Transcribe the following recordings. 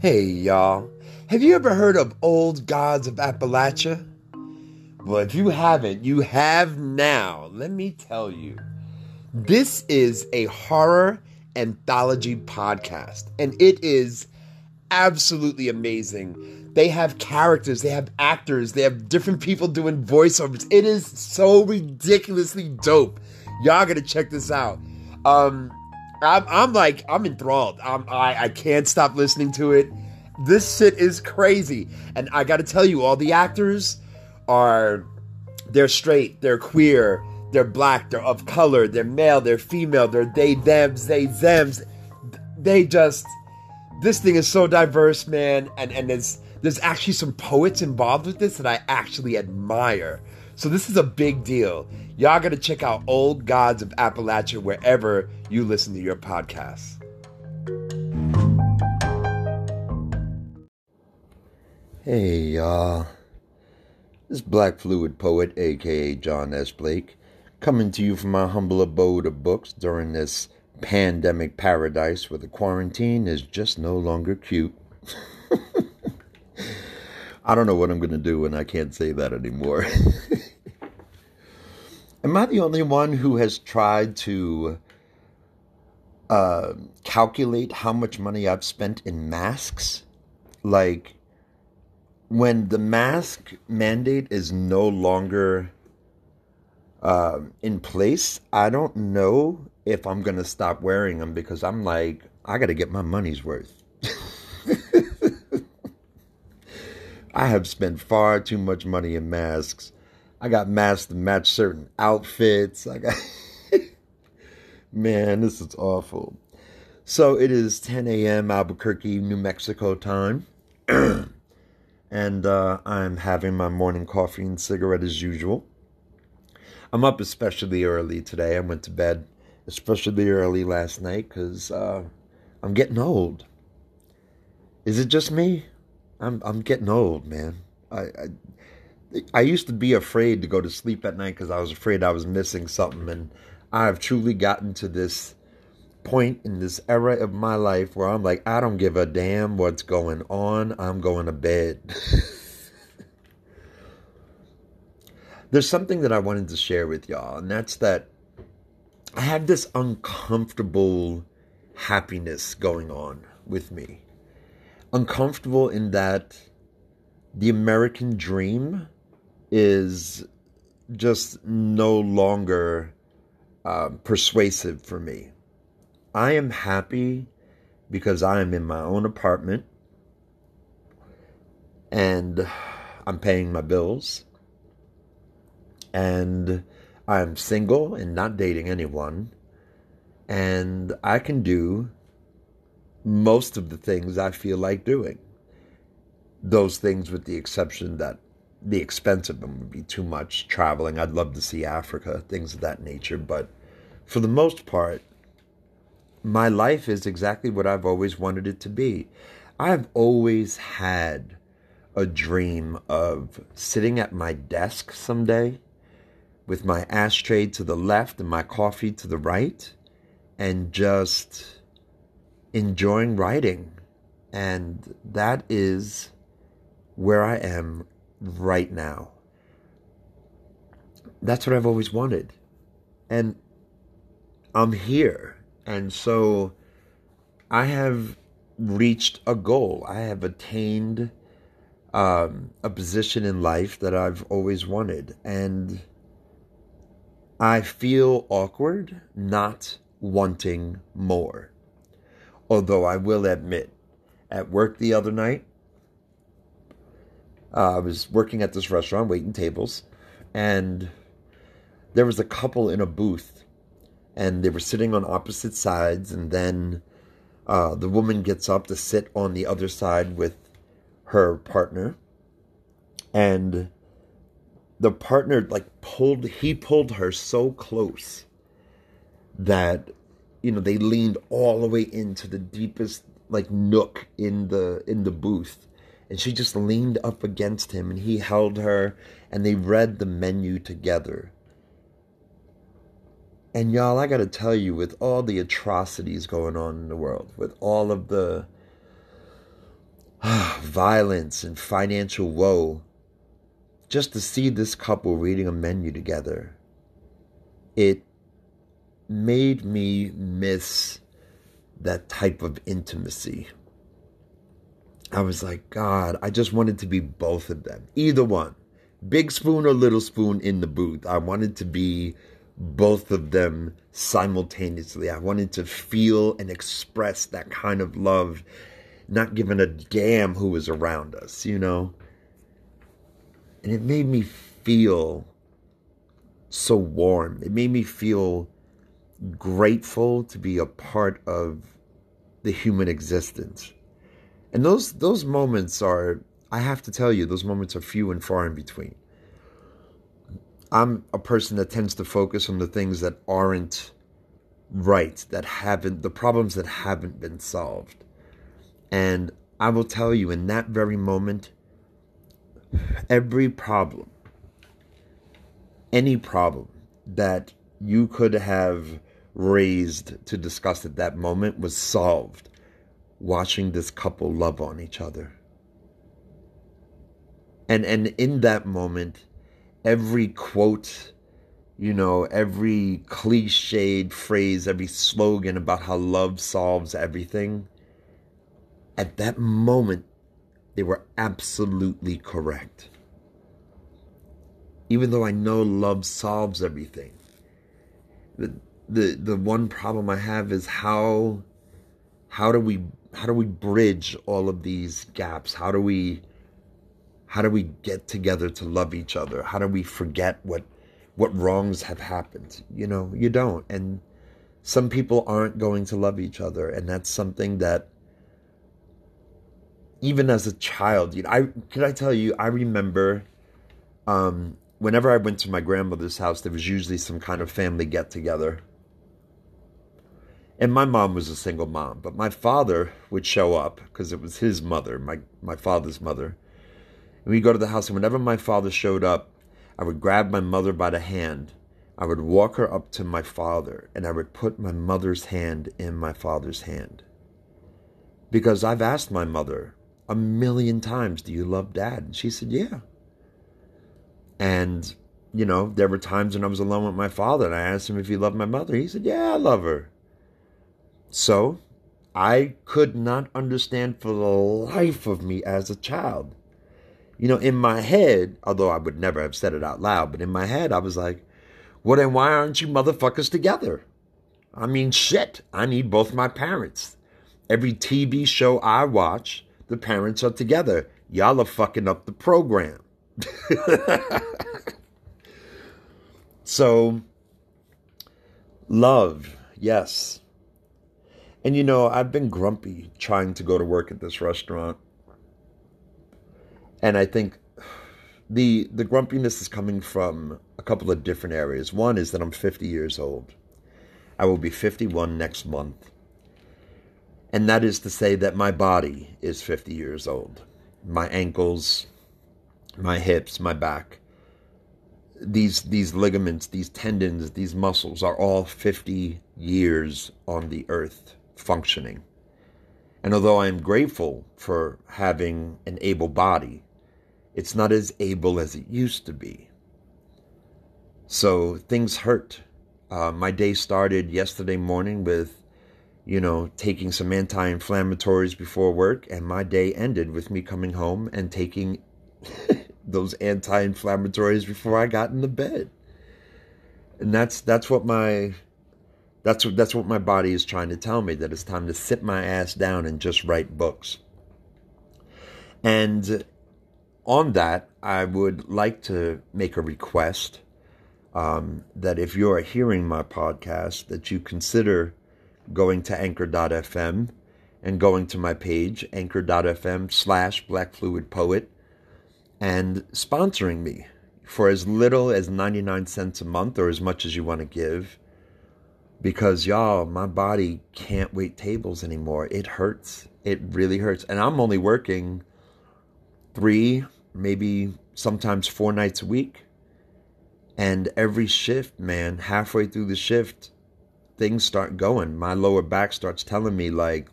Hey, y'all. Have you ever heard of Old Gods of Appalachia? Well, if you haven't, you have now. Let me tell you. This is a horror anthology podcast, and it is absolutely amazing. They have characters, they have actors, they have different people doing voiceovers. It is so ridiculously dope. Y'all gotta check this out. Um, I'm, I'm like, I'm enthralled. I'm, I, I can't stop listening to it. This shit is crazy. And I gotta tell you, all the actors are, they're straight, they're queer, they're black, they're of color, they're male, they're female, they're they, thems, they, thems. They just, this thing is so diverse, man. And, and there's, there's actually some poets involved with this that I actually admire. So this is a big deal. Y'all gotta check out Old Gods of Appalachia wherever you listen to your podcasts. Hey, y'all. This Black Fluid Poet, aka John S. Blake, coming to you from my humble abode of books during this pandemic paradise where the quarantine is just no longer cute. I don't know what I'm going to do when I can't say that anymore. Am I the only one who has tried to uh, calculate how much money I've spent in masks? Like, when the mask mandate is no longer uh, in place, I don't know if I'm going to stop wearing them because I'm like, I got to get my money's worth. I have spent far too much money in masks. I got masks to match certain outfits. I got Man, this is awful. So it is 10 a.m. Albuquerque, New Mexico time. and uh, I'm having my morning coffee and cigarette as usual. I'm up especially early today. I went to bed especially early last night because uh, I'm getting old. Is it just me? I'm I'm getting old, man. I, I I used to be afraid to go to sleep at night because I was afraid I was missing something, and I have truly gotten to this point in this era of my life where I'm like, I don't give a damn what's going on. I'm going to bed. There's something that I wanted to share with y'all, and that's that I have this uncomfortable happiness going on with me. Uncomfortable in that the American dream is just no longer uh, persuasive for me. I am happy because I am in my own apartment and I'm paying my bills and I'm single and not dating anyone and I can do most of the things I feel like doing. Those things with the exception that the expense of them would be too much traveling. I'd love to see Africa, things of that nature. But for the most part, my life is exactly what I've always wanted it to be. I've always had a dream of sitting at my desk someday with my ashtray to the left and my coffee to the right and just enjoying writing. And that is where I am right now. That's what I've always wanted. And I'm here. And so I have reached a goal. I have attained um, a position in life that I've always wanted. And I feel awkward not wanting more. Although I will admit, at work the other night, uh, I was working at this restaurant, waiting tables, and there was a couple in a booth, and they were sitting on opposite sides, and then uh, the woman gets up to sit on the other side with her partner, and the partner like pulled he pulled her so close that you know they leaned all the way into the deepest like nook in the in the booth and she just leaned up against him and he held her and they read the menu together. And y'all, I got to tell you, with all the atrocities going on in the world, with all of the violence and financial woe, just to see this couple reading a menu together, it made me miss that type of intimacy. I was like, God, I just wanted to be both of them, either one, big spoon or little spoon in the booth. I wanted to be both of them simultaneously. I wanted to feel and express that kind of love, not giving a damn who was around us, you know? And it made me feel so warm. It made me feel grateful to be a part of the human existence. And those those moments are I have to tell you, those moments are few and far in between. I'm a person that tends to focus on the things that aren't right, that haven't, the problems that haven't been solved. And I will tell you, in that very moment, every problem, any problem that you could have raised to discuss at that moment was solved watching this couple love on each other. And and in that moment, every quote, you know, every cliched phrase, every slogan about how love solves everything, at that moment, they were absolutely correct. Even though I know love solves everything, the, the, the one problem I have is how, how do we, how do we bridge all of these gaps? How do we, how do we get together to love each other? How do we forget what what wrongs have happened? You know, you don't. And some people aren't going to love each other, and that's something that even as a child, you know, I can I tell you, I remember um, whenever I went to my grandmother's house, there was usually some kind of family get together. And my mom was a single mom, but my father would show up because it was his mother, my my father's mother and we'd go to the house, and whenever my father showed up, I would grab my mother by the hand. I would walk her up to my father, and I would put my mother's hand in my father's hand. Because I've asked my mother a million times, Do you love dad? And she said, Yeah. And, you know, there were times when I was alone with my father, and I asked him if he loved my mother. He said, Yeah, I love her. So I could not understand for the life of me as a child you know, in my head, although I would never have said it out loud, but in my head, I was like, well, then why aren't you motherfuckers together? I mean, shit, I need both my parents. Every TV show I watch, the parents are together. Y'all are fucking up the program. so, love, yes. And you know, I've been grumpy trying to go to work at this restaurant and I think the the grumpiness is coming from a couple of different areas. One is that I'm 50 years old. I will be 51 next month. And that is to say that my body is 50 years old. My ankles, my hips, my back, these these ligaments, these tendons, these muscles are all 50 years on the earth functioning. And although I am grateful for having an able body, it's not as able as it used to be. So things hurt. Uh, my day started yesterday morning with, you know, taking some anti inflammatories before work, and my day ended with me coming home and taking those anti inflammatories before I got in the bed. And that's that's what my that's what that's what my body is trying to tell me that it's time to sit my ass down and just write books. And on that, I would like to make a request um, that if you are hearing my podcast, that you consider going to anchor.fm and going to my page, anchor.fm slash black fluid poet, and sponsoring me for as little as 99 cents a month or as much as you want to give. Because, y'all, my body can't wait tables anymore. It hurts. It really hurts. And I'm only working three maybe sometimes four nights a week. And every shift, man, halfway through the shift, things start going. My lower back starts telling me, like,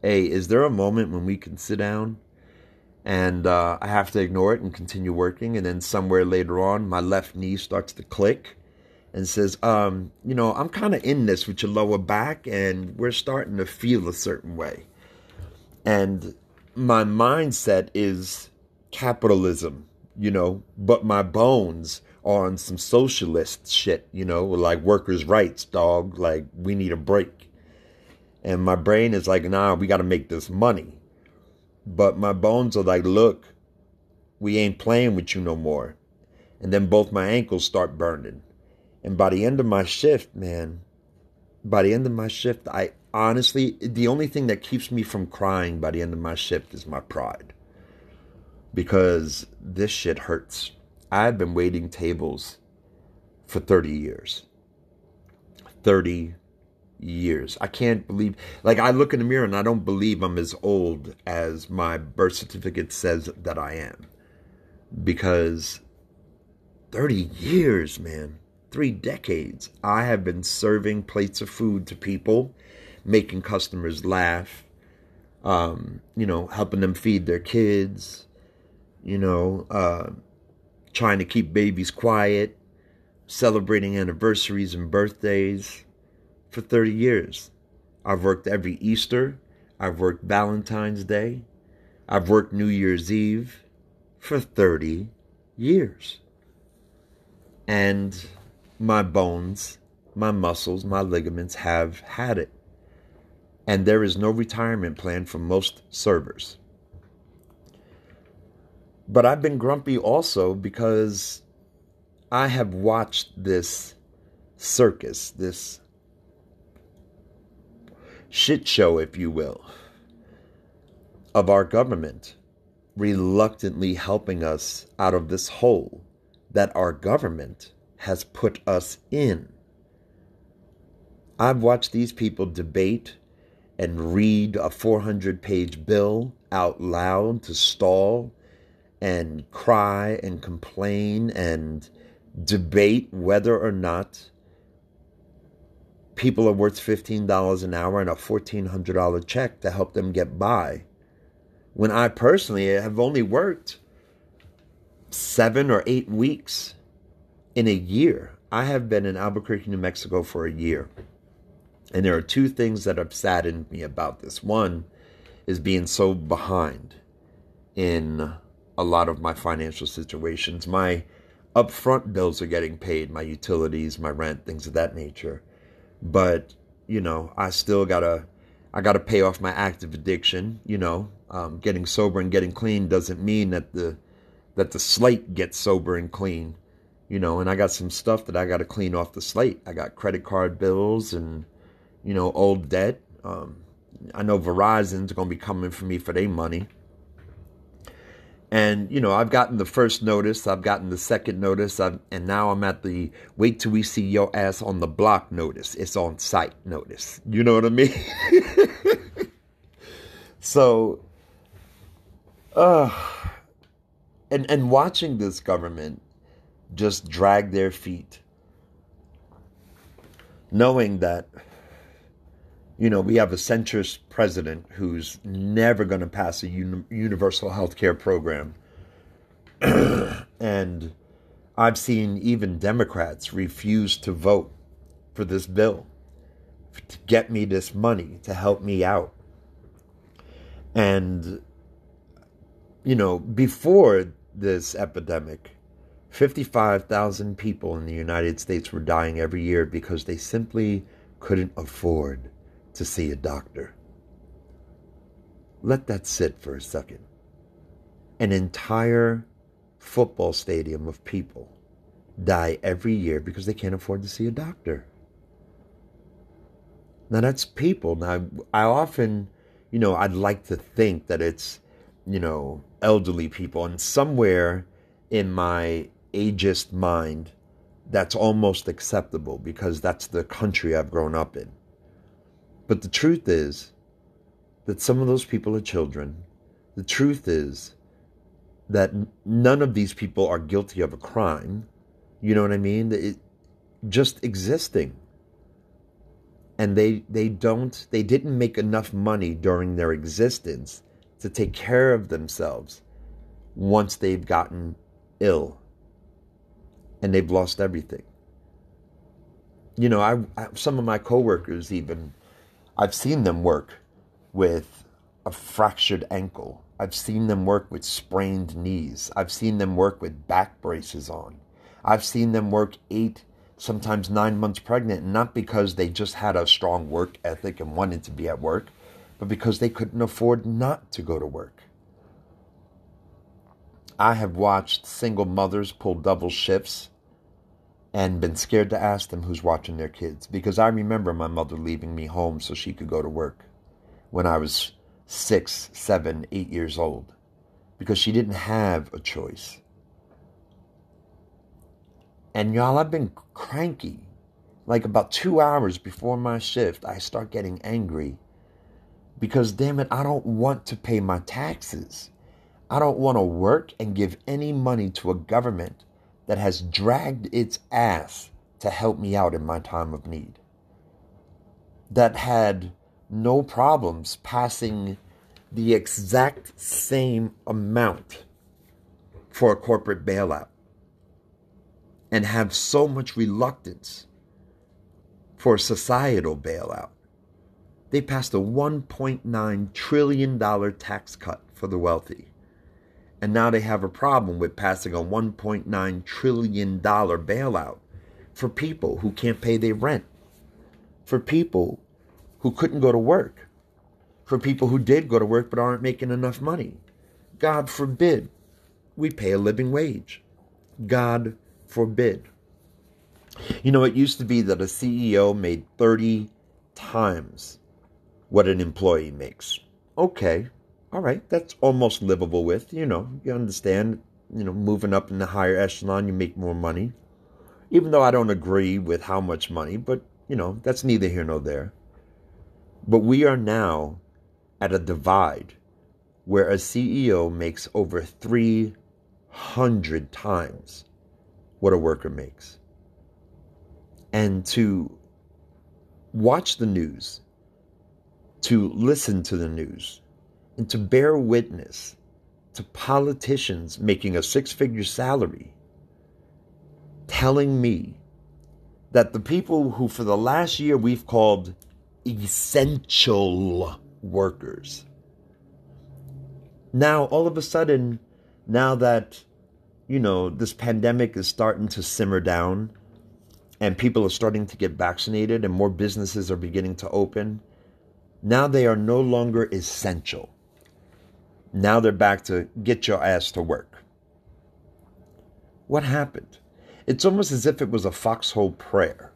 hey, is there a moment when we can sit down? and uh, I have to ignore it and continue working. And then somewhere later on, my left knee starts to click and says, um, you know, I'm kind of in this with your lower back, and we're starting to feel a certain way. And my mindset is capitalism, you know, but my bones are on some socialist shit, you know, like workers' rights, dog. Like, we need a break. And my brain is like, nah, we got to make this money. But my bones are like, look, we ain't playing with you no more. And then both my ankles start burning. And by the end of my shift, man, by the end of my shift, I honestly, the only thing that keeps me from crying by the end of my shift is my pride. Because this shit hurts. I've been waiting tables for 30 years. 30 years. I can't believe, like, I look in the mirror and I don't believe I'm as old as my birth certificate says that I am. Because 30 years, man, three decades, I have been serving plates of food to people, making customers laugh, um, you know, helping them feed their kids, you know, uh, trying to keep babies quiet, celebrating anniversaries and birthdays for 30 years. I've worked every Easter. I've worked Valentine's Day. I've worked New Year's Eve for 30 years. And my bones, my muscles, my ligaments have had it. And there is no retirement plan for most servers. But I've been grumpy also because I have watched this circus, this shit show, if you will, of our government reluctantly helping us out of this hole that our government has put us in. I've watched these people debate and read a 400 page bill out loud to stall and cry and complain and debate whether or not people are worth $15 an hour and a $1,400 check to help them get by. When I personally have only worked seven or eight weeks in a year. I have been in Albuquerque, New Mexico for a year. And there are two things that have saddened me about this. One is being so behind in a lot of my financial situations. My upfront bills are getting paid, my utilities, my rent, things of that nature but you know i still gotta i gotta pay off my active addiction you know um, getting sober and getting clean doesn't mean that the that the slate gets sober and clean you know and i got some stuff that i gotta clean off the slate i got credit card bills and you know old debt um, i know verizon's gonna be coming for me for their money and you know, I've gotten the first notice, I've gotten the second notice, I've, and now I'm at the wait till we see your ass on the block notice. It's on site notice. You know what I mean? so, uh, and and watching this government just drag their feet, knowing that you know, we have a centrist president who's never going to pass a uni- universal health care program. and I've seen even Democrats refuse to vote for this bill to get me this money to help me out. And, you know, before this epidemic, 55,000 people in the United States were dying every year because they simply couldn't afford to see a doctor. Let that sit for a second. An entire football stadium of people die every year because they can't afford to see a doctor. Now that's people. Now I often, you know, I'd like to think that it's, you know, elderly people, and somewhere in my ageist mind, that's almost acceptable because that's the country I've grown up in. But the truth is that some of those people are children. The truth is that none of these people are guilty of a crime. You know what I mean? It, just existing. And they they don't they didn't make enough money during their existence to take care of themselves once they've gotten ill and they've lost everything. You know, I, I some of my coworkers even I've seen them work with a fractured ankle. I've seen them work with sprained knees. I've seen them work with back braces on. I've seen them work eight, sometimes nine months pregnant, not because they just had a strong work ethic and wanted to be at work, but because they couldn't afford not to go to work. I have watched single mothers pull double shifts and been scared to ask them who's watching their kids because I remember my mother leaving me home so she could go to work when I was six, seven, eight years old because she didn't have a choice. And y'all, I've been cranky. Like about two hours before my shift, I start getting angry because, damn it, I don't want to pay my taxes. I don't want to work and give any money to a government that has dragged its ass to help me out in my time of need. That had no problems passing the exact same amount for a corporate bailout and have so much reluctance for a societal bailout. They passed a $1.9 trillion tax cut for the wealthy. And now they have a problem with passing a $1.9 trillion bailout for people who can't pay their rent, for people who couldn't go to work, for people who did go to work but aren't making enough money. God forbid we pay a living wage. God forbid. You know, it used to be that a CEO made 30 times what an employee makes. Okay, all right, that's almost livable with. You know, you understand, you know, moving up in the higher echelon, you make more money. Even though I don't agree with how much money, but, you know, that's neither here nor there. But we are now at a divide where a CEO makes over 300 times what a worker makes. And to watch the news, to listen to the news, and to bear witness to politicians making a six figure salary telling me that the people who for the last year we've called essential workers now all of a sudden now that you know this pandemic is starting to simmer down and people are starting to get vaccinated and more businesses are beginning to open now they are no longer essential now they're back to get your ass to work. What happened? It's almost as if it was a foxhole prayer,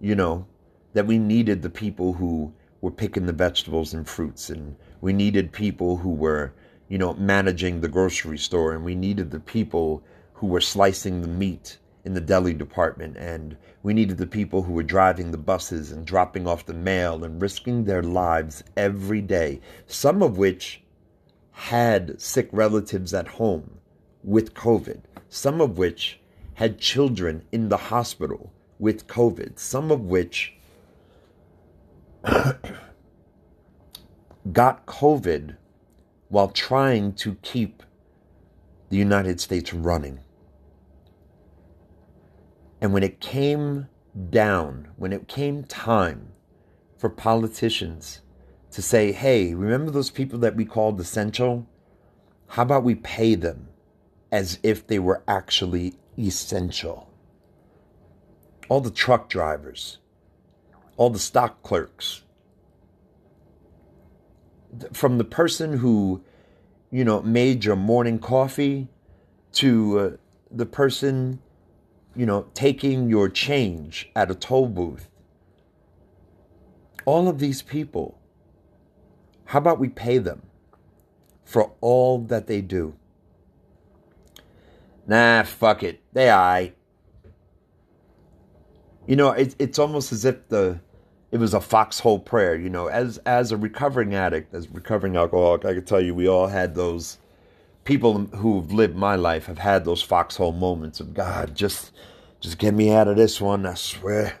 you know, that we needed the people who were picking the vegetables and fruits, and we needed people who were, you know, managing the grocery store, and we needed the people who were slicing the meat in the deli department, and we needed the people who were driving the buses and dropping off the mail and risking their lives every day, some of which had sick relatives at home with COVID, some of which had children in the hospital with COVID, some of which got COVID while trying to keep the United States running. And when it came down, when it came time for politicians to say, hey, remember those people that we called essential? How about we pay them as if they were actually essential? All the truck drivers, all the stock clerks, from the person who, you know, made your morning coffee to uh, the person, you know, taking your change at a toll booth. All of these people how about we pay them for all that they do? Nah, fuck it. They I. You know, it, it's almost as if the it was a foxhole prayer. You know, as as a recovering addict, as recovering alcoholic, I can tell you, we all had those. People who've lived my life have had those foxhole moments of God, just just get me out of this one. I swear.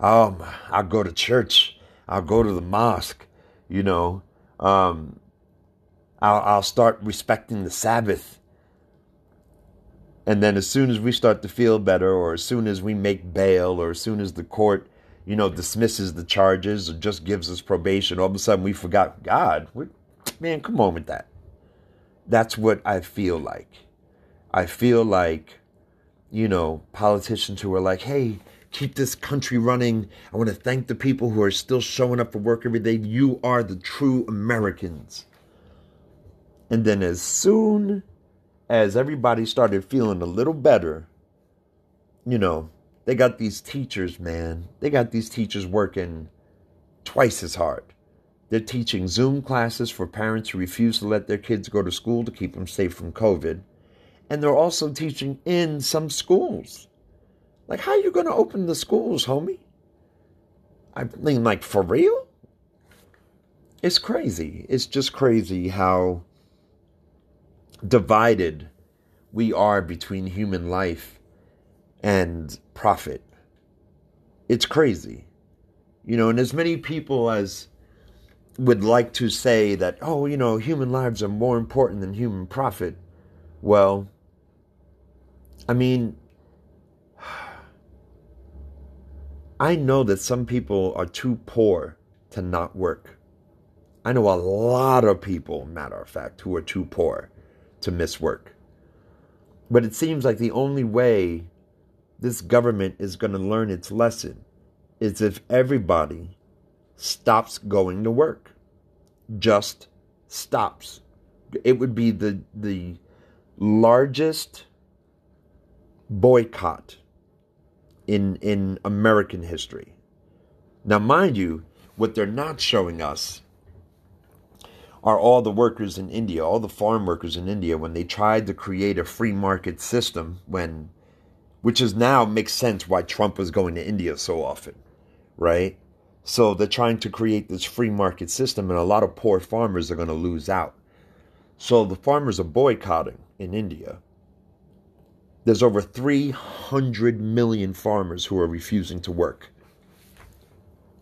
Um, I'll go to church. I'll go to the mosque. You know, um, I'll, I'll start respecting the Sabbath. And then as soon as we start to feel better, or as soon as we make bail, or as soon as the court, you know, dismisses the charges or just gives us probation, all of a sudden we forgot God. We're, man, come on with that. That's what I feel like. I feel like, you know, politicians who are like, hey, keep this country running. I want to thank the people who are still showing up for work every day. You are the true Americans. And then as soon as everybody started feeling a little better, you know, they got these teachers, man. They got these teachers working twice as hard. They're teaching Zoom classes for parents who refuse to let their kids go to school to keep them safe from COVID. And they're also teaching in some schools. Like, how are you going to open the schools, homie? I mean, like, for real? It's crazy. It's just crazy how divided we are between human life and profit. It's crazy. You know, and as many people as would like to say that, oh, you know, human lives are more important than human profit, well, I mean, I know that some people are too poor to not work. I know a lot of people, matter of fact, who are too poor to miss work. But it seems like the only way this government is going to learn its lesson is if everybody stops going to work. Just stops. It would be the the largest boycott in in American history. Now mind you, what they're not showing us are all the workers in India, all the farm workers in India, when they tried to create a free market system, when, which is now makes sense why Trump was going to India so often, right? So they're trying to create this free market system, and a lot of poor farmers are going to lose out. So the farmers are boycotting in India. There's over 300 million farmers who are refusing to work.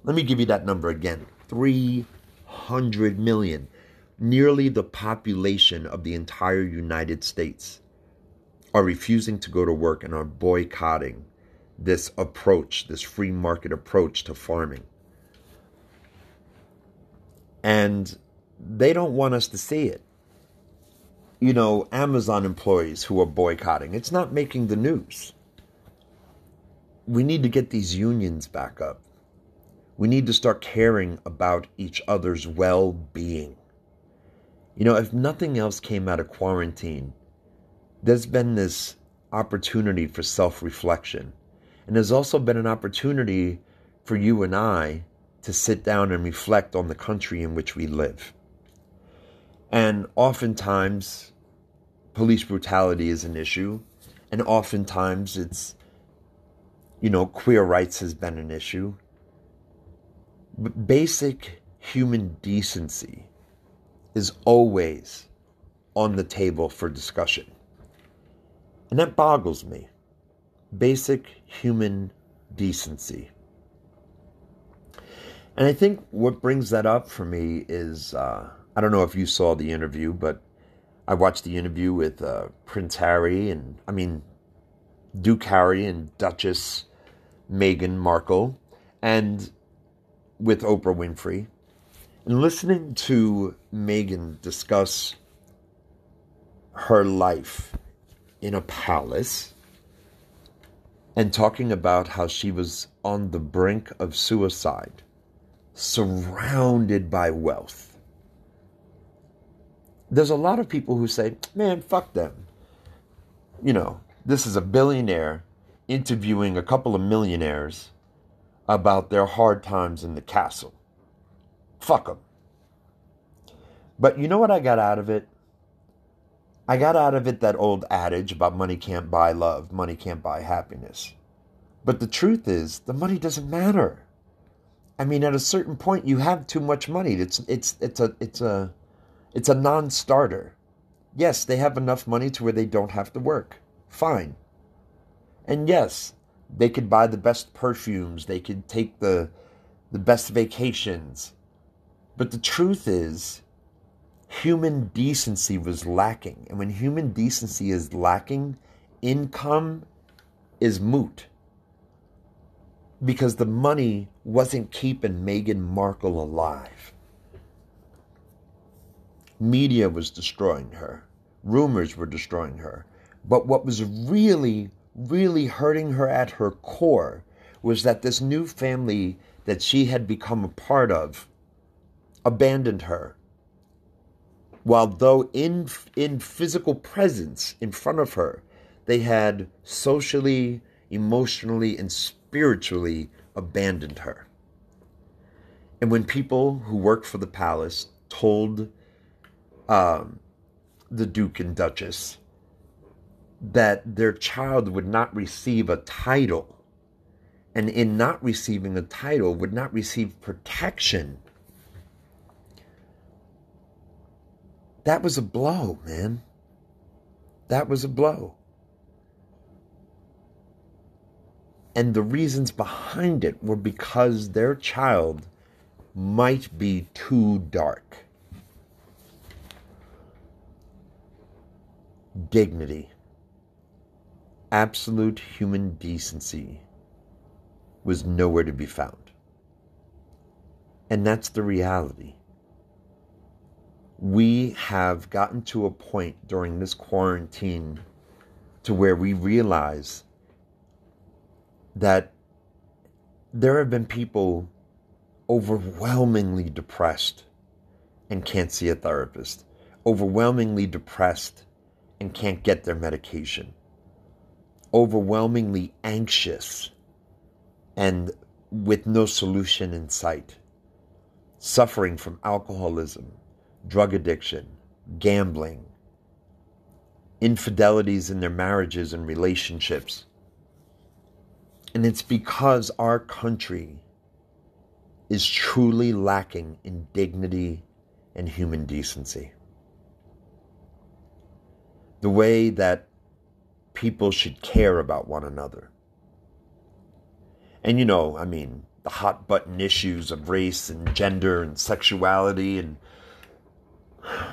Let me give you that number again 300 million nearly the population of the entire United States are refusing to go to work and are boycotting this approach, this free market approach to farming. And they don't want us to see it. You know, Amazon employees who are boycotting, it's not making the news. We need to get these unions back up. We need to start caring about each other's well being. You know, if nothing else came out of quarantine, there's been this opportunity for self reflection. And there's also been an opportunity for you and I to sit down and reflect on the country in which we live. And oftentimes, police brutality is an issue. And oftentimes, it's, you know, queer rights has been an issue. But basic human decency is always on the table for discussion. And that boggles me. Basic human decency. And I think what brings that up for me is uh, I don't know if you saw the interview, but I watched the interview with uh, Prince Harry and, I mean, Duke Harry and Duchess Meghan Markle, and with Oprah Winfrey. And listening to Meghan discuss her life in a palace and talking about how she was on the brink of suicide, surrounded by wealth. There's a lot of people who say, man, fuck them. You know, this is a billionaire interviewing a couple of millionaires about their hard times in the castle. Fuck them. But you know what I got out of it? I got out of it that old adage about money can't buy love, money can't buy happiness. But the truth is, the money doesn't matter. I mean, at a certain point, you have too much money. It's it's it's a it's a it's a non-starter. Yes, they have enough money to where they don't have to work. Fine. And yes, they could buy the best perfumes. They could take the the best vacations. But the truth is, human decency was lacking. And when human decency is lacking income is moot because the money wasn't keeping Meghan Markle alive. Media was destroying her, rumors were destroying her. But what was really, really hurting her at her core was that this new family that she had become a part of abandoned her. While though in in physical presence in front of her, they had socially, emotionally, and spiritually abandoned her. And when people who worked for the palace told um, the Duke and Duchess that their child would not receive a title, and in not receiving a title, would not receive protection. That was a blow, man. That was a blow. And the reasons behind it were because their child might be too dark. Dignity, absolute human decency was nowhere to be found. And that's the reality. We have gotten to a point during this quarantine to where we realize that there have been people overwhelmingly depressed and can't see a therapist, overwhelmingly depressed and can't get their medication, overwhelmingly anxious and with no solution in sight, suffering from alcoholism, drug addiction, gambling, infidelities in their marriages and relationships. And it's because our country is truly lacking in dignity and human decency. The way that people should care about one another. And you know, I mean, the hot button issues of race and gender and sexuality and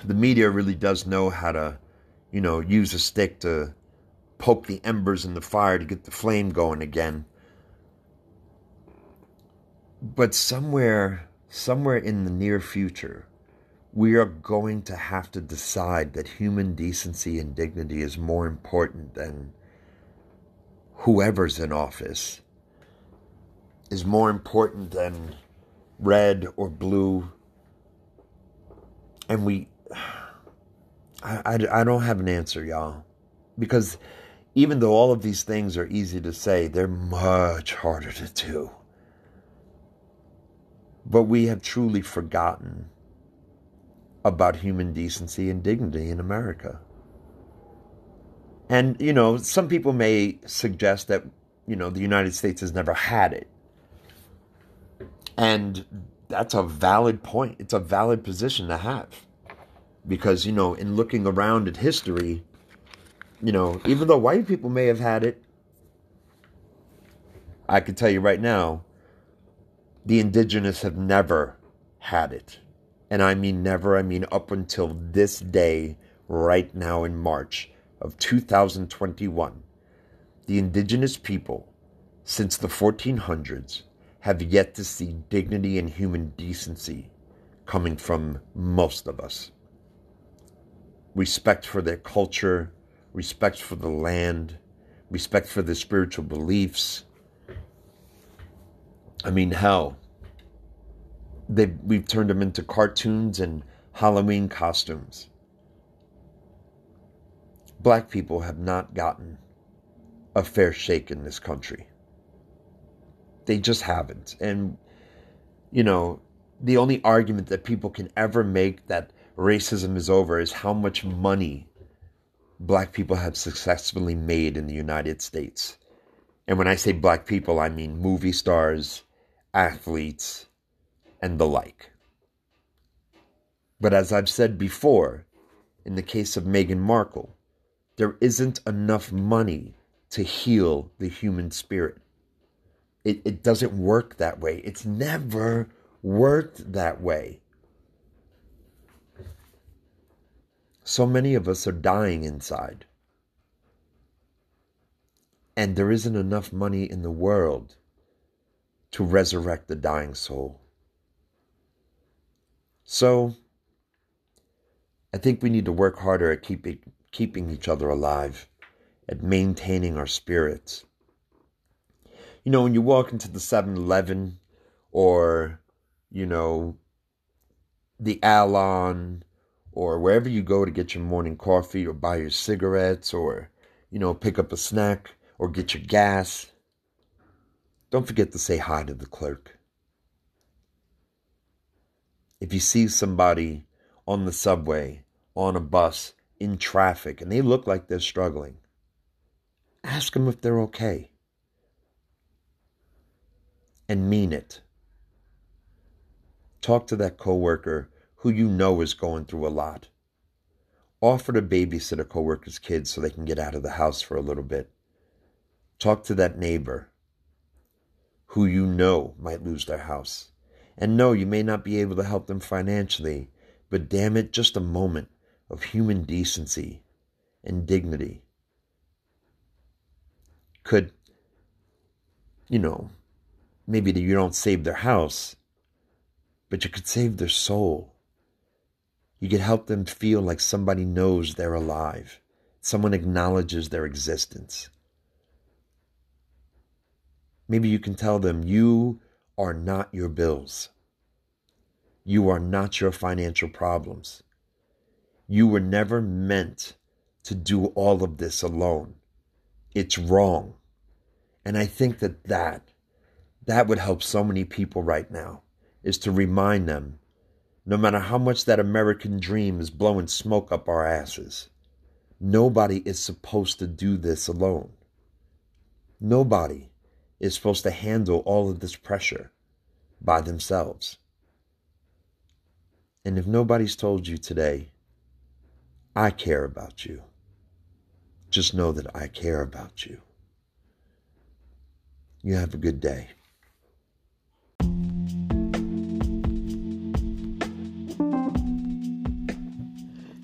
the media really does know how to, you know, use a stick to poke the embers in the fire to get the flame going again but somewhere somewhere in the near future we are going to have to decide that human decency and dignity is more important than whoever's in office is more important than red or blue. And we I, I, I don't have an answer y'all. Because even though all of these things are easy to say they're much harder to do. But we have truly forgotten about human decency and dignity in America. And, you know, some people may suggest that, you know, the United States has never had it. And that's a valid point. It's a valid position to have. Because, you know, in looking around at history, you know, even though white people may have had it, I can tell you right now, the indigenous have never had it. And I mean never, I mean up until this day, right now in March of 2021. The indigenous people, since the 1400s, have yet to see dignity and human decency coming from most of us. Respect for their culture, respect for the land, respect for their spiritual beliefs, I mean, hell, they we've turned them into cartoons and Halloween costumes. Black people have not gotten a fair shake in this country. They just haven't. And, you know, the only argument that people can ever make that racism is over is how much money black people have successfully made in the United States. And when I say black people, I mean movie stars, athletes, and the like. But as I've said before, in the case of Meghan Markle, there isn't enough money to heal the human spirit. It, it doesn't work that way. It's never worked that way. So many of us are dying inside. And there isn't enough money in the world to resurrect the dying soul. So, I think we need to work harder at keeping, keeping each other alive, at maintaining our spirits. You know, when you walk into the 7 Eleven or, you know, the Alon or wherever you go to get your morning coffee or buy your cigarettes or, you know, pick up a snack or get your gas, don't forget to say hi to the clerk. If you see somebody on the subway, on a bus, in traffic, and they look like they're struggling, ask them if they're okay. And mean it. Talk to that coworker who you know is going through a lot. Offer to babysit a coworker's kids so they can get out of the house for a little bit. Talk to that neighbor who you know might lose their house. And no, you may not be able to help them financially, but damn it, just a moment of human decency and dignity could, you know, maybe you don't save their house, but you could save their soul. You could help them feel like somebody knows they're alive, someone acknowledges their existence. Maybe you can tell them you are not your bills. You are not your financial problems. You were never meant to do all of this alone. It's wrong. And I think that that, that would help so many people right now, is to remind them no matter how much that American dream is blowing smoke up our asses, nobody is supposed to do this alone. Nobody is supposed to handle all of this pressure by themselves. And if nobody's told you today, I care about you, just know that I care about you. You have a good day.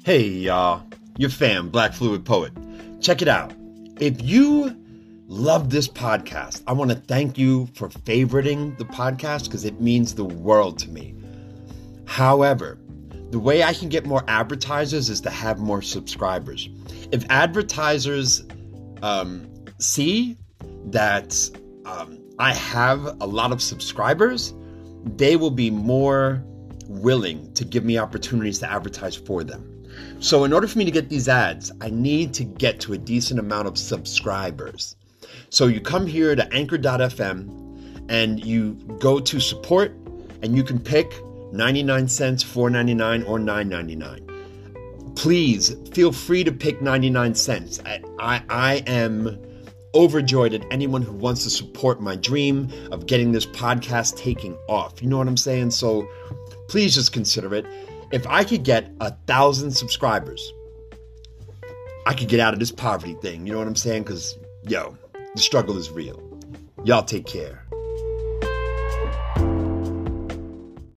Hey, y'all. Your fam, Black Fluid Poet. Check it out. If you love this podcast. I want to thank you for favoriting the podcast because it means the world to me. However, the way I can get more advertisers is to have more subscribers. If advertisers um, see that um, I have a lot of subscribers, they will be more willing to give me opportunities to advertise for them. So, in order for me to get these ads, I need to get to a decent amount of subscribers. So you come here to anchor.fm and you go to support and you can pick 99 cents, 4.99 or 9.99. Please feel free to pick 99 cents. I, I, I am overjoyed at anyone who wants to support my dream of getting this podcast taking off. You know what I'm saying? So please just consider it. If I could get a thousand subscribers, I could get out of this poverty thing. You know what I'm saying? Because, yo, the struggle is real. Y'all take care.